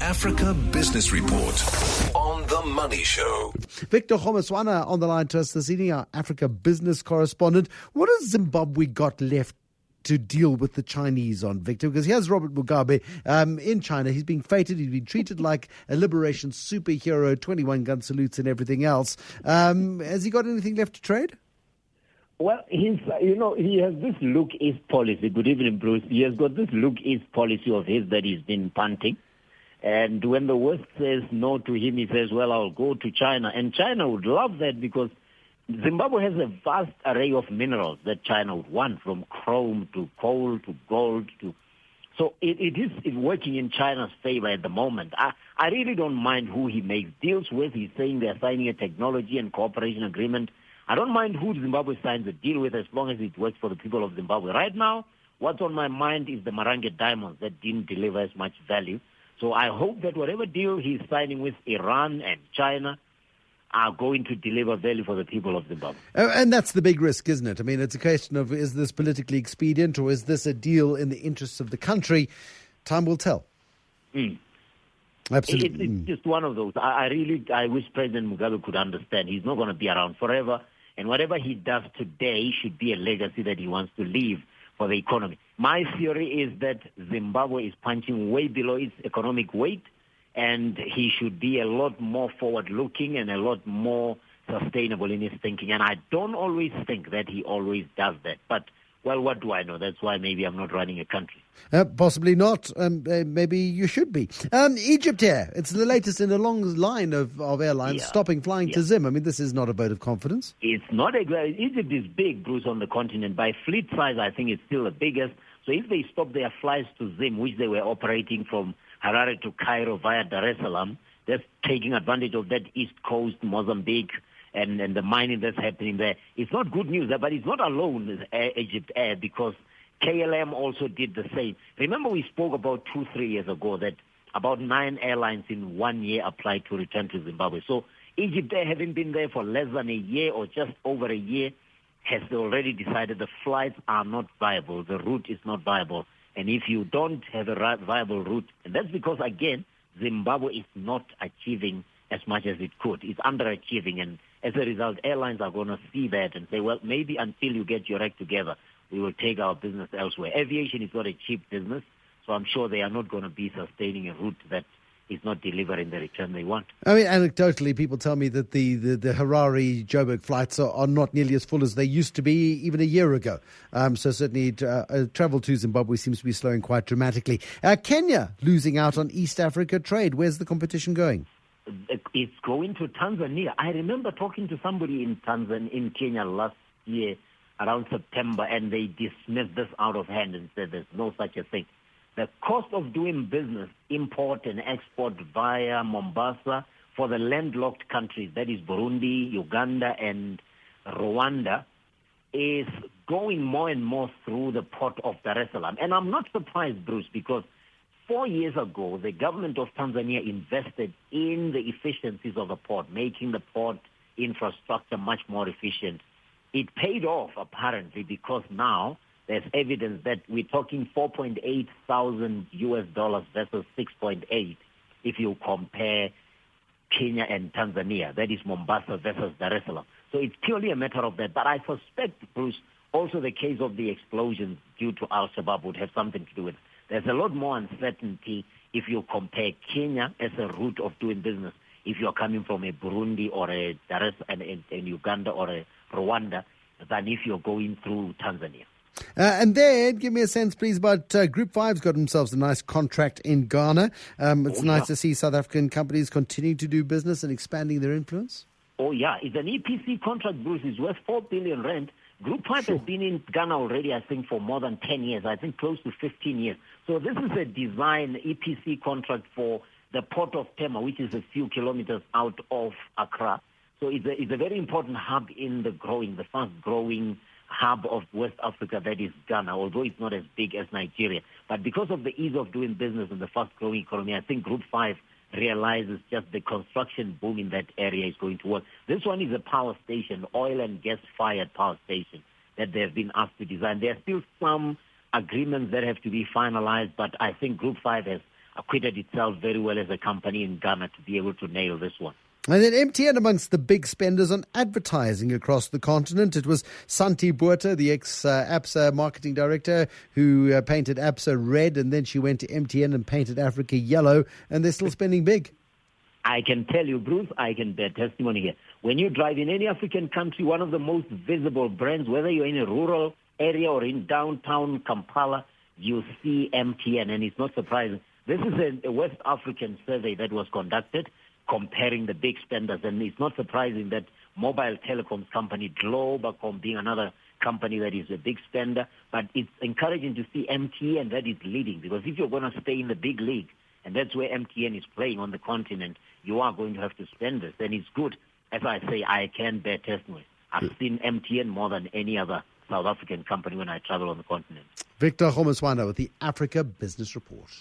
Africa Business Report on The Money Show. Victor Kgomoeswana on the line to us this evening, our Africa business correspondent. What has Zimbabwe got left to deal with the Chinese on, Victor? Because here's Robert Mugabe um, in China. He's being feted, he's been treated like a liberation superhero, 21 gun salutes and everything else. Um, has he got anything left to trade? Well, he's, you know, he has this look east policy. Good evening, Bruce. He has got this look east policy of his that he's been punting. And when the West says no to him, he says, well, I'll go to China. And China would love that because Zimbabwe has a vast array of minerals that China would want, from chrome to coal to gold to. So it, it is working in China's favor at the moment. I, I really don't mind who he makes deals with. He's saying they're signing a technology and cooperation agreement. I don't mind who Zimbabwe signs a deal with as long as it works for the people of Zimbabwe. Right now, what's on my mind is the Marange diamonds that didn't deliver as much value. So I hope that whatever deal he's signing with Iran and China are going to deliver value for the people of Zimbabwe. Uh, and that's the big risk, isn't it? I mean, it's a question of is this politically expedient or is this a deal in the interests of the country? Time will tell. Mm. Absolutely. It, it's just one of those. I, I really, I wish President Mugabe could understand. He's not going to be around forever. And whatever he does today should be a legacy that he wants to leave for the economy. My theory is that Zimbabwe is punching way below its economic weight and he should be a lot more forward looking and a lot more sustainable in his thinking. And I don't always think that he always does that. But well, what do I know? That's why maybe I'm not running a country. Uh, possibly not. Um, uh, maybe you should be. Um, Egypt Air. It's the latest in a long line of, of airlines Yeah. stopping flying Yeah. to Zim. I mean, this is not a vote of confidence. It's not a. Egypt is big, Bruce, on the continent. By fleet size, I think it's still the biggest. So if they stop their flights to Zim, which they were operating from Harare to Cairo via Dar es Salaam, they're taking advantage of that East Coast, Mozambique, and, and the mining that's happening there. It's not good news, but it's not alone, Air, Egypt Air, because KLM also did the same. Remember we spoke about two, three years ago that about nine airlines in one year applied to return to Zimbabwe. So Egypt Air, having been there for less than a year or just over a year, has already decided the flights are not viable. The route is not viable. And if you don't have a viable route, and that's because, again, Zimbabwe is not achieving as much as it could. It's underachieving. And as a result, airlines are going to see that and say, well, maybe until you get your act together, we will take our business elsewhere. Aviation is not a cheap business, so I'm sure they are not going to be sustaining a route that is not delivering the return they want. I mean, anecdotally, people tell me that the, the, the Harare Joburg flights are, are not nearly as full as they used to be even a year ago. Um, so certainly, uh, uh, travel to Zimbabwe seems to be slowing quite dramatically. Uh, Kenya losing out on East Africa trade. Where's the competition going? It's going to Tanzania. I remember talking to somebody in Tanzania, in Kenya last year around September, and they dismissed this out of hand and said there's no such a thing. The cost of doing business, import and export via Mombasa for the landlocked countries, that is Burundi, Uganda, and Rwanda, is going more and more through the port of Dar es Salaam. And I'm not surprised, Bruce, because four years ago, the government of Tanzania invested in the efficiencies of the port, making the port infrastructure much more efficient. It paid off, apparently, because now there's evidence that we're talking 4.8 thousand US dollars versus 6.8 if you compare Kenya and Tanzania. That is Mombasa versus Dar es Salaam. So it's purely a matter of that. But I suspect, Bruce, also the case of the explosions due to Al Shabaab would have something to do with it. There's a lot more uncertainty if you compare Kenya as a route of doing business if you're coming from a Burundi or a Dar es and, and, and Uganda or a Rwanda than if you're going through Tanzania. Uh, and then, give me a sense, please, about uh, Group 5's got themselves a nice contract in Ghana. Um, it's Oh, nice yeah. to see South African companies continuing to do business and expanding their influence. Oh yeah, it's an EPC contract, Bruce. It's worth four billion rand. Group Five has been in Ghana already, I think, for more than ten years. I think close to fifteen years. So this is a design EPC contract for the port of Tema, which is a few kilometers out of Accra. So it's a, it's a very important hub in the growing, the fast growing hub of West Africa that is Ghana, although it's not as big as Nigeria. But because of the ease of doing business and the fast growing economy, I think Group 5 realizes just the construction boom in that area is going to work. This one is a power station, oil and gas fired power station that they've been asked to design. There are still some agreements that have to be finalized, but I think Group 5 has acquitted itself very well as a company in Ghana to be able to nail this one. And then MTN amongst the big spenders on advertising across the continent. It was Santie Botha, the ex uh, ABSA marketing director, who uh, painted ABSA red, and then she went to MTN and painted Africa yellow, and they're still spending big. I can tell you, Bruce, I can bear testimony here. When you drive in any African country, one of the most visible brands, whether you're in a rural area or in downtown Kampala, you see MTN, and it's not surprising. This is a West African survey that was conducted comparing the big spenders. And it's not surprising that mobile telecoms company Globacom being another company that is a big spender. But it's encouraging to see MTN that is leading because if you're going to stay in the big league, and that's where MTN is playing on the continent, you are going to have to spend this. And it's good. As I say, I can bear testimony. I've seen MTN more than any other South African company when I travel on the continent. Victor Kgomoeswana with the Africa Business Report.